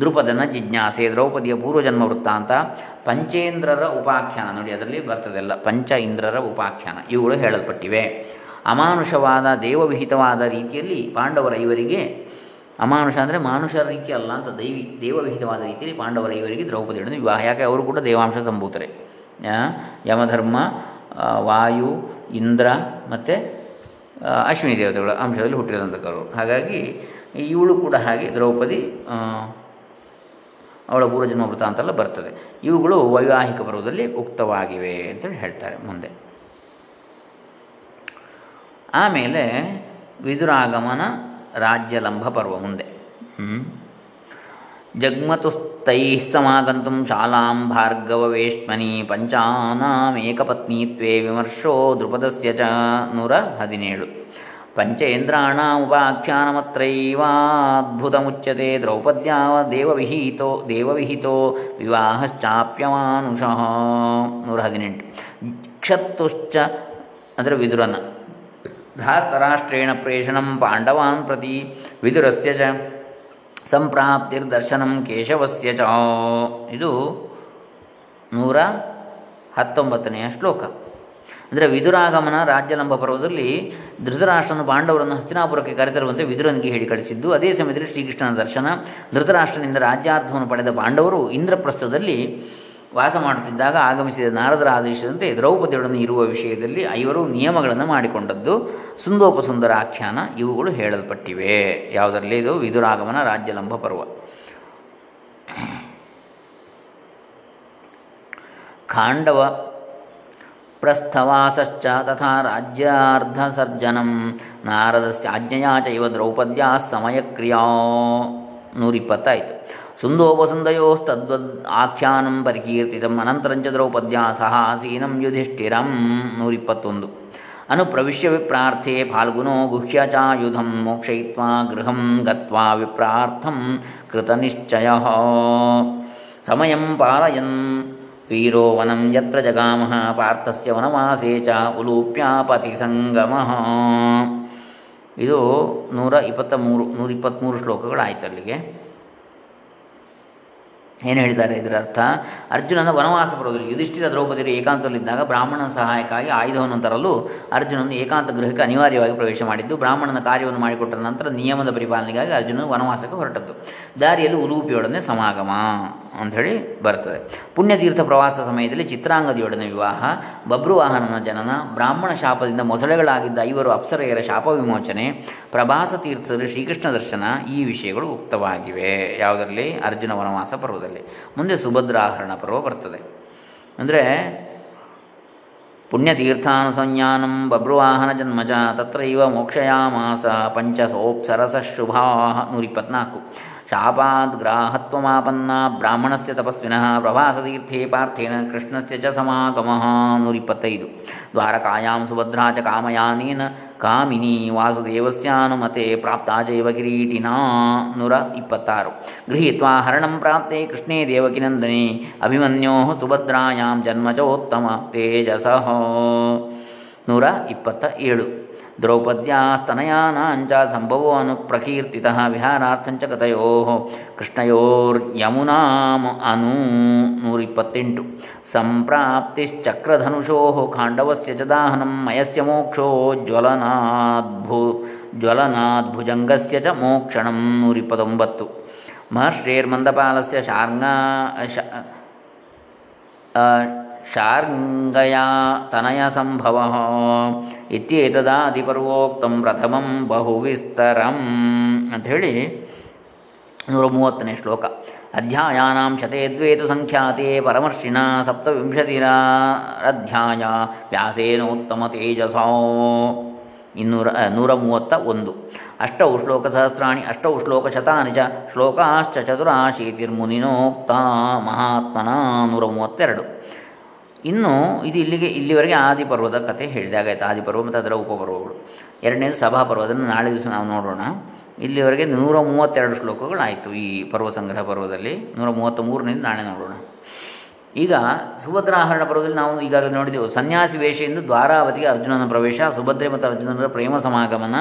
ದೃಪದನ ಜಿಜ್ಞಾಸೆ ದ್ರೌಪದಿಯ ಪೂರ್ವಜನ್ಮ ವೃತ್ತಾಂತ. ಪಂಚೇಂದ್ರರ ಉಪಾಖ್ಯಾನ. ನೋಡಿ, ಅದರಲ್ಲಿ ಬರ್ತದೆಲ್ಲ ಪಂಚ ಇಂದ್ರರ ಉಪಾಖ್ಯಾನ. ಇವುಗಳು ಹೇಳಲ್ಪಟ್ಟಿವೆ. ಅಮಾನುಷವಾದ, ದೇವವಿಹಿತವಾದ ರೀತಿಯಲ್ಲಿ ಪಾಂಡವರ ಇವರಿಗೆ, ಅಮಾನುಷ ಅಂದರೆ ಮಾನುಷರ ರೀತಿ ಅಲ್ಲ ಅಂತ ದೈವಿ, ದೇವವಿಹಿತವಾದ ರೀತಿಯಲ್ಲಿ ಪಾಂಡವರ ಇವರಿಗೆ ದ್ರೌಪದಿಯನ್ನು ವಿವಾಹ. ಯಾಕೆ? ಅವರು ಕೂಡ ದೇವಾಂಶ ಸಂಭೂತರೆ. ಯಮಧರ್ಮ ವಾಯು, ಇಂದ್ರ ಮತ್ತು ಅಶ್ವಿನಿ ದೇವತೆಗಳ ಅಂಶದಲ್ಲಿ ಹುಟ್ಟಿದಂಥವರು ಹಾಗಾಗಿ, ಇವಳು ಕೂಡ ಹಾಗೆ ದ್ರೌಪದಿ ಅವಳ ಪೂರ್ವಜನ್ಮ ವೃತ ಅಂತೆಲ್ಲ ಬರ್ತದೆ. ಇವುಗಳು ವೈವಾಹಿಕ ಪರ್ವದಲ್ಲಿ ಉಕ್ತವಾಗಿವೆ ಅಂತೇಳಿ ಹೇಳ್ತಾರೆ ಮುಂದೆ. ಆಮೇಲೆ ವಿದುರಾಗಮನ ರಾಜ್ಯಲಂಭ ಪರ್ವ ಮುಂದೆ. ಜಗ್ಮತು ಜಗ್ಮತುಸ್ತೈ ಸಮಾಗಂತು ಶಾಲಾಂ ಭಾರ್ಗವವೇಶ್ಮನಿ ಪಂಚಾನಾಮೇಕಪತ್ನೀತ್ವೇ ವಿಮರ್ಶೋ ದೃಪದಸ್ಯ ಚ ನೂರ ಹದಿನೇಳು. ಪಂಚೇಂದ್ರಾಣಾಮುಪಾಖ್ಯಾನಮತ್ರೈವಾದ್ಭುತಮುಚ್ಯತೆ ದ್ರೌಪದ್ಯಾವ ದೇವವಿಹಿತೋ ದೇವವಿಹಿತೋ ವಿವಾಹಶ್ಚಾಪ್ಯಮಾನುಷಃ ನೂರ ಹದಿನೆಂಟು ಕ್ಷತ್ತುಶ್ಚ ಅಂದರೆ ವಿದುರನ ಧಾತರಾಷ್ಟ್ರೇಣ ಪ್ರೇಷಣಂ ಪಾಂಡವಾನ್ ಪ್ರತಿ ವಿದುರಸ್ಯ ಚ ಸಂಪ್ರಾಪ್ತಿರ್ದರ್ಶನಂ ಕೇಶವಸ್ಯ ಚ ಇದು ನೂರ ಹತ್ತೊಂಬತ್ತನೆಯ ಶ್ಲೋಕ ಅಂದರೆ ವಿದುರಾಗಮನ ರಾಜ್ಯಲಂಬ ಪರ್ವದಲ್ಲಿ ಧೃತರಾಷ್ಟ್ರನು ಪಾಂಡವರನ್ನು ಹಸ್ತಿನಾಪುರಕ್ಕೆ ಕರೆತರುವಂತೆ ವಿದುರನಿಗೆ ಹೇಳಿ ಕಳಿಸಿದ್ದು ಅದೇ ಸಮಯದಲ್ಲಿ ಶ್ರೀಕೃಷ್ಣನ ದರ್ಶನ. ಧೃತರಾಷ್ಟ್ರನಿಂದ ರಾಜ್ಯಾರ್ಥವನ್ನು ಪಡೆದ ಪಾಂಡವರು ಇಂದ್ರಪ್ರಸ್ಥದಲ್ಲಿ ವಾಸ ಮಾಡುತ್ತಿದ್ದಾಗ ಆಗಮಿಸಿದ ನಾರದರ ಆದೇಶದಂತೆ ದ್ರೌಪದಿಯೊಡನೆ ಇರುವ ವಿಷಯದಲ್ಲಿ ಐವರು ನಿಯಮಗಳನ್ನು ಮಾಡಿಕೊಂಡದ್ದು. ಸುಂದೋಪಸುಂದರ ಆಖ್ಯಾನ ಇವುಗಳು ಹೇಳಲ್ಪಟ್ಟಿವೆ. ಯಾವುದರಲ್ಲಿ ಇದು? ವಿದುರಾಗಮನ ರಾಜ್ಯಲಂಬ ಪರ್ವ. ಖಾಂಡವ ಪ್ರಸ್ಥವಾಸಶ್ಚ ತಥಾ ರಾಜ್ಯಾರ್ಧಸರ್ಜನಂ. ನಾರದಸ್ಯ ಆಜ್ಞೆಯಾ ಚೈವ ದ್ರೌಪದ್ಯಾ ಸಮಯಕ್ರಿಯಾ. ನೂರಿಪ್ಪತ್ತಾಯಿತು ಸುಂದೋಪಸುಂದಯೋಸ್ತದ್ವದ್ ಆಖ್ಯಾನಂ ಪರಿಕೀರ್ತಿತಂ ಅನಂತರಂಚ ದ್ರೌಪದ್ಯಾ ಸಹ ಆಸೀನಂ ಯುಧಿಷ್ಠಿರಂ. ನೂರಿಪ್ಪತ್ತೊಂದು. ಅನುಪ್ರವಿಶ್ಯ ವಿಪ್ರಾರ್ಥೆ ಫಾಲ್ಗುನೋ ಗುಹ್ಯಚಾಯುಧಂ ಮೋಕ್ಷಯಿತ್ವಾ ಗೃಹಂ ಗತ್ವಾ ವಿಪ್ರಾರ್ಥಂ ಕೃತನಿಶ್ಚಯ. ಸಮಯಂ ಪಾಲಯನ್ ವೀರೋ ವನಂ ಯತ್ರ ಜಗಾಮಃ ಪಾರ್ಥಸ್ಯ ವನವಾಸೇ ಚ ಉಲೂಪ್ಯಾಪತಿ ಸಂಗಮಃ ಇದು ನೂರ ಇಪ್ಪತ್ತ ಮೂರು ನೂರ ಇಪ್ಪತ್ತ್ಮೂರು ಶ್ಲೋಕಗಳಾಯಿತು ಅಲ್ಲಿಗೆ. ಏನು ಹೇಳಿದ್ದಾರೆ ಇದರ ಅರ್ಥ? ಅರ್ಜುನನ ವನವಾಸ ಬರೋದಿಲ್ಲ ಯುಧಿಷ್ಠಿರ ದ್ರೌಪದಿಯರು ಏಕಾಂತದಲ್ಲಿದ್ದಾಗ ಬ್ರಾಹ್ಮಣನ ಸಹಾಯಕ್ಕಾಗಿ ಆಯುಧವನ್ನು ತರಲು ಅರ್ಜುನನು ಏಕಾಂತ ಗೃಹಕ್ಕೆ ಅನಿವಾರ್ಯವಾಗಿ ಪ್ರವೇಶ ಮಾಡಿದ್ದು, ಬ್ರಾಹ್ಮಣನ ಕಾರ್ಯವನ್ನು ಮಾಡಿಕೊಟ್ಟ ನಂತರ ನಿಯಮದ ಪರಿಪಾಲನೆಗಾಗಿ ಅರ್ಜುನನು ವನವಾಸಕ್ಕೆ ಹೊರಟದ್ದು. ದಾರಿಯಲ್ಲಿ ಉಲೂಪಿಯೊಡನೆ ಸಮಾಗಮ. ಅಂಥೇಳಿ ಬರ್ತದೆ. ಪುಣ್ಯತೀರ್ಥ ಪ್ರವಾಸ ಸಮಯದಲ್ಲಿ ಚಿತ್ರಾಂಗದಿಯೊಡನೆ ವಿವಾಹ ಬಬ್ರುವಾಹನನ ಜನನ, ಬ್ರಾಹ್ಮಣ ಶಾಪದಿಂದ ಮೊಸಳೆಗಳಾಗಿದ್ದ ಐವರು ಅಪ್ಸರೆಯರ ಶಾಪ ವಿಮೋಚನೆ, ಪ್ರಭಾಸ ತೀರ್ಥದಲ್ಲಿ ಶ್ರೀಕೃಷ್ಣ ದರ್ಶನ ಈ ವಿಷಯಗಳು ಉಕ್ತವಾಗಿವೆ. ಯಾವುದರಲ್ಲಿ? ಅರ್ಜುನ ವನವಾಸ ಪರ್ವದಲ್ಲಿ. ಮುಂದೆ ಸುಭದ್ರಾಹರಣ ಪರ್ವ ಬರ್ತದೆ. ಅಂದರೆ ಪುಣ್ಯತೀರ್ಥಾನುಸಂಜ್ಞಾನಂ ಬಭ್ರುವಾಹನ ಜನ್ಮಜ ತತ್ರೈವ ಮೋಕ್ಷಯಾಮಾಸ ಪಂಚಸೋಪ್ಸರಸಶುಭಾ ನೂರಿಪ್ಪತ್ನಾಲ್ಕು. ಶಾಪಾದ್ಗ್ರಾಹತ್ವಮಾಪನ್ನ ಬ್ರಾಹ್ಮಣಸ್ಯ ತಪಸ್ವಿನಃ ಪ್ರಭಾಸತೀರ್ಥೇ ಪಾರ್ಥೇನ ಕೃಷ್ಣಸ್ಯ ಚ ಸಮಾಗಮಃ ನೂರಿಪ್ಪತ್ತೈದು ದ್ವಾರಕಾಯಾಂ ಸುಭದ್ರಾ ಚ ಕಾಮಯಾನೇನ ಕಾಮಿನಿ ವಾಸುದೇವಸ್ಯಾನುಮತೆ ಪ್ರಾಪ್ತಾ ಜೈವ ಕಿರೀಟಿನಾ ನೂರ ಇಪ್ಪತ್ತಾರು ಗೃಹೀತ್ವಾ ಹರಣಂ ಪ್ರಾಪ್ತೆ ಕೃಷ್ಣೇ ದೇವಕಿನಂದನೆ ಅಭಿಮನ್ಯೋ ಸುಭದ್ರಾಯಾಂ ಜನ್ಮ ಚೋತ್ತಮ ತೇಜಸಃ ನೂರ ಇಪ್ಪತ್ತ ಏಳು ದ್ರೌಪದ್ಯಾಸ್ತನಯಾನಾಂಚ ಸಂಭವೋ ಅನುಪ್ರಕೀರ್ತಿತಃ ವಿಹಾರಾರ್ಥಂಚ ಕಥಯೋ ಕೃಷ್ಣಯೋರ್ಯಮುನಾಂ ಅನು ನೂರಿಪ್ಪತ್ತೆಂಟು. ಸಂಪ್ರಾಪ್ತಿಶ್ಚಕ್ರಧನುಷೋ ಖಾಂಡವಸ್ಯ ಚ ದಾಹನಂ ಮಯಸ್ಯ ಮೋಕ್ಷೋ ಜ್ವಲನಾದ್ಭು ಜ್ವಲನಾದ್ಭುಜಂಗಸ್ಯ ಚ ಮೋಕ್ಷಣಂ ನೂರಿಪ್ಪತ್ತೊಂಬತ್ತು. ಮಹರ್ಷೇರ್ಮಂದಪಾಲಸ್ಯ ಶಾರ್ಂಗಾ ಶ तनयसम्भवः ಇತ್ಯೇತದಾದಿಪರ್ವೋಕ್ತಂ ಪ್ರಥಮಂ ಬಹುವಿಸ್ತರಂ ಅಂಥೇಳಿ ನೂರ ಮೂವತ್ತನೇ ಶ್ಲೋಕ ಅಧ್ಯಾಯಾನಾಂ ಶತೆ ದ್ವೇತು ಸಂಖ್ಯಾತೆ ಪರಮರ್ಷಿಣ ಸಪ್ತವಿಂಶತಿರಾಧ್ಯಾಯ ವ್ಯಾಸೇನೋತ್ತಮ ತೇಜಸೋ ಇನ್ನೂರ ನೂರ ಮೂವತ್ತ ಒಂದು। ಅಷ್ಟೌ ಶ್ಲೋಕ ಸಹಸ್ರಾಣಿ ಅಷ್ಟೌ ಶ್ಲೋಕ ಶತಾನಿ ಚ ಶ್ಲೋಕಾಶ್ಚ ಚತುರಾಶೀತಿರ್ಮುನಿನೋಕ್ತ ಮಹಾತ್ಮನ ನೂರ ಮೂವತ್ತೆರಡು ಇನ್ನು ಇದು ಇಲ್ಲಿಗೆ, ಇಲ್ಲಿವರೆಗೆ ಆದಿಪರ್ವದ ಕಥೆ ಹೇಳಿದಾಗಾಯ್ತು ಆದಿಪರ್ವ ಮತ್ತು ಅದರ ಉಪಪರ್ವಗಳು. ಎರಡನೇದು ಸಭಾಪರ್ವ ಅದನ್ನು ನಾಳೆ ದಿವಸ ನಾವು ನೋಡೋಣ. ಇಲ್ಲಿವರೆಗೆ ನೂರ ಮೂವತ್ತೆರಡು ಶ್ಲೋಕಗಳಾಯಿತು ಈ ಪರ್ವ ಸಂಗ್ರಹ ಪರ್ವದಲ್ಲಿ. ನೂರ ಮೂವತ್ತ ಮೂರನೇದು ನಾಳೆ ನೋಡೋಣ. ಈಗ ಸುಭದ್ರಾಹರಣ ಪರ್ವದಲ್ಲಿ ನಾವು ಈಗಾಗಲೇ ನೋಡಿದೆವು. ಸನ್ಯಾಸಿ ವೇಷದಿಂದ ದ್ವಾರಾವತಿಗೆ ಅರ್ಜುನನ ಪ್ರವೇಶ, ಸುಭದ್ರೆ ಮತ್ತು ಅರ್ಜುನರ ಪ್ರೇಮ ಸಮಾಗಮನ,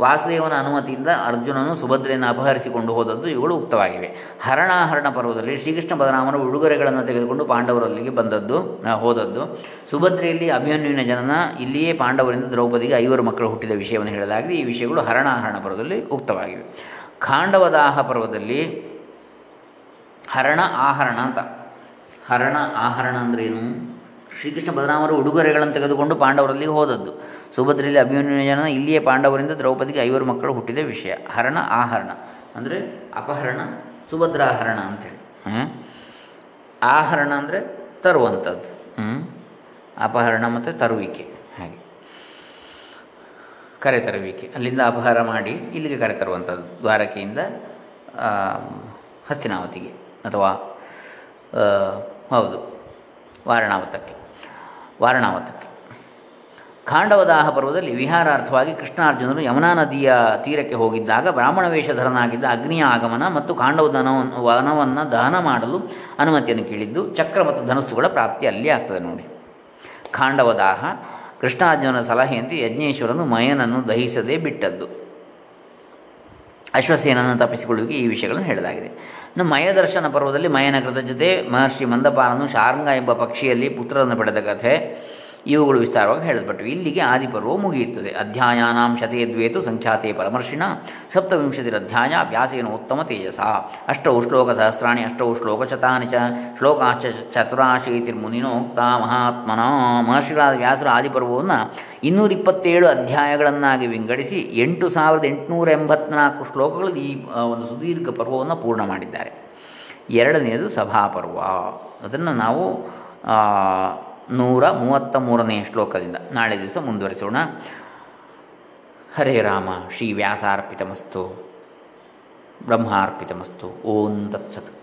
ವಾಸುದೇವನ ಅನುಮತಿಯಿಂದ ಅರ್ಜುನನು ಸುಭದ್ರೆಯನ್ನು ಅಪಹರಿಸಿಕೊಂಡು ಹೋದದ್ದು ಇವುಗಳು ಉಕ್ತವಾಗಿವೆ. ಹರಣಾಹರಣ ಪರ್ವದಲ್ಲಿ ಶ್ರೀಕೃಷ್ಣ ಬಲರಾಮನ ಉಡುಗೊರೆಗಳನ್ನು ತೆಗೆದುಕೊಂಡು ಪಾಂಡವರಲ್ಲಿಗೆ ಬಂದದ್ದು ಹೋದದ್ದು. ಸುಭದ್ರೆಯಲ್ಲಿ ಅಭಿಮನ್ಯುವಿನ ಜನನ, ಇಲ್ಲಿಯೇ ಪಾಂಡವರಿಂದ ದ್ರೌಪದಿಗೆ ಐವರು ಮಕ್ಕಳು ಹುಟ್ಟಿದ ವಿಷಯವನ್ನು ಹೇಳಲಾಗಿದೆ. ಈ ವಿಷಯಗಳು ಹರಣಾಹರಣ ಪರ್ವದಲ್ಲಿ ಉಕ್ತವಾಗಿವೆ. ಖಾಂಡವದಾಹ ಪರ್ವದಲ್ಲಿ ಹರಣ ಆಹರಣ ಅಂತ ಹರಣ, ಆಹರಣ ಅಂದ್ರೇನು? ಶ್ರೀಕೃಷ್ಣ ಬಲರಾಮರು ಉಡುಗೊರೆಗಳನ್ನು ತೆಗೆದುಕೊಂಡು ಪಾಂಡವರಲ್ಲಿ ಹೋದದ್ದು. ಸುಭದ್ರಲ್ಲಿ ಅಭಿಮನ್ಯುಜನ ಇಲ್ಲಿಯೇ ಪಾಂಡವರಿಂದ ದ್ರೌಪದಿಗೆ ಐವರು ಮಕ್ಕಳು ಹುಟ್ಟಿದ ವಿಷಯ. ಹರಣ, ಆಹರಣ. ಅಂದರೆ ಅಪಹರಣ, ಸುಭದ್ರಾಹರಣ ಅಂಥೇಳಿ. ಆಹರಣ ಅಂದರೆ ತರುವಂಥದ್ದು. ಅಪಹರಣ ಮತ್ತು ತರುವಿಕೆ. ಹಾಗೆ. ಕರೆ ತರುವಿಕೆ. ಅಲ್ಲಿಂದ ಅಪಹಾರ ಮಾಡಿ ಇಲ್ಲಿಗೆ ಕರೆ ತರುವಂಥದ್ದು. ದ್ವಾರಕೆಯಿಂದ ಹಸ್ತಿನಾವತಿಗೆ. ಅಥವಾ ಹೌದು. ವಾರಣಾವತಕ್ಕೆ. ವಾರಣಾವತಕ್ಕೆ. ಖಾಂಡವದಾಹ ಪರ್ವದಲ್ಲಿ ವಿಹಾರಾರ್ಥವಾಗಿ ಕೃಷ್ಣಾರ್ಜುನರು ಯಮುನಾ ನದಿಯ ತೀರಕ್ಕೆ ಹೋಗಿದ್ದಾಗ ಬ್ರಾಹ್ಮಣ ವೇಷಧರನಾಗಿದ್ದ ಅಗ್ನಿಯ ಆಗಮನ ಮತ್ತು ಖಾಂಡವದನವನ್ನು ವನವನ್ನು ದಹನ ಮಾಡಲು ಅನುಮತಿಯನ್ನು ಕೇಳಿದ್ದು ಚಕ್ರ ಮತ್ತು ಧನಸ್ಸುಗಳ ಪ್ರಾಪ್ತಿ ಅಲ್ಲಿ ಆಗ್ತದೆ ನೋಡಿ. ಖಾಂಡವದಾಹ, ಕೃಷ್ಣಾರ್ಜುನನ ಸಲಹೆಯಂತೆ ಯಜ್ಞೇಶ್ವರನು ಮಯನನ್ನು ದಹಿಸದೇ ಬಿಟ್ಟದ್ದು. ಅಶ್ವಸೇನನ್ನು ತಪ್ಪಿಸಿಕೊಳ್ಳುವಿಕೆ ಈ ವಿಷಯಗಳನ್ನು ಹೇಳಲಾಗಿದೆ. ಇನ್ನು ಮಯದರ್ಶನ ಪರ್ವದಲ್ಲಿ ಮಯನಗರದ ಜೊತೆ ಮಹರ್ಷಿ ಮಂದಪಾಲನು ಶಾರ್ಂಗ ಎಂಬ ಪಕ್ಷಿಯಲ್ಲಿ ಪುತ್ರರನ್ನು ಪಡೆದ ಕಥೆ. ಇವುಗಳು ವಿಸ್ತಾರವಾಗಿ ಹೇಳಲ್ಪಟ್ಟವು ಇಲ್ಲಿಗೆ ಆದಿಪರ್ವ ಮುಗಿಯುತ್ತದೆ. ಅಧ್ಯಾಯಾನಾಂ ಶತೇ ದ್ವೇತು ಸಂಖ್ಯಾತೆ ಪರಮರ್ಷಿಣ. ಸಪ್ತವಿಂಶತಿರಧ್ಯಾಯ ವ್ಯಾಸೇನ ಉತ್ತಮ ತೇಜಸ. ಅಷ್ಟೌ ಶ್ಲೋಕ ಸಹಸ್ರಾಣಿ, ಅಷ್ಟೌ ಶ್ಲೋಕ ಶತಾನಿ ಚ, ಶ್ಲೋಕಾಶ್ಚ ಚತುರಾಶೀತಿರ್ಮುನಿನೋಕ್ತ ಮಹಾತ್ಮನ. ಮಹರ್ಷಿಗಳಾದ ವ್ಯಾಸರ ಆದಿಪರ್ವವನ್ನು ಇನ್ನೂರಿಪ್ಪತ್ತೇಳು ಅಧ್ಯಾಯಗಳನ್ನಾಗಿ ವಿಂಗಡಿಸಿ ಎಂಟು ಸಾವಿರದ ಎಂಟುನೂರ ಎಂಬತ್ನಾಲ್ಕು ಶ್ಲೋಕಗಳು ಈ ಒಂದು ಸುದೀರ್ಘ ಪರ್ವವನ್ನು ಪೂರ್ಣ ಮಾಡಿದ್ದಾರೆ. ಎರಡನೆಯದು ಸಭಾಪರ್ವ. ಅದನ್ನು ನಾವು ನೂರ ಮೂವತ್ತ ಮೂರನೆಯ ಶ್ಲೋಕದಿಂದ. ನಾಳೆ ದಿವಸ ಮುಂದುವರಿಸೋಣ. ಹರೇ ರಾಮ ಶ್ರೀ ವ್ಯಾಸಾರ್ಪಿತಮಸ್ತು ಬ್ರಹ್ಮಾರ್ಪಿತಮಸ್ತು ಓಂ ತತ್ಸತ್.